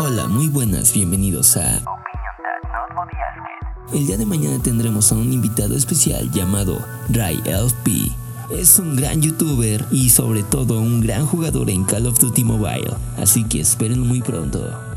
Hola, muy buenas, bienvenidos a El día de mañana tendremos a un invitado especial llamado Ray LP. Es un gran youtuber y sobre todo un gran jugador en Call of Duty Mobile, así que espérenlo muy pronto.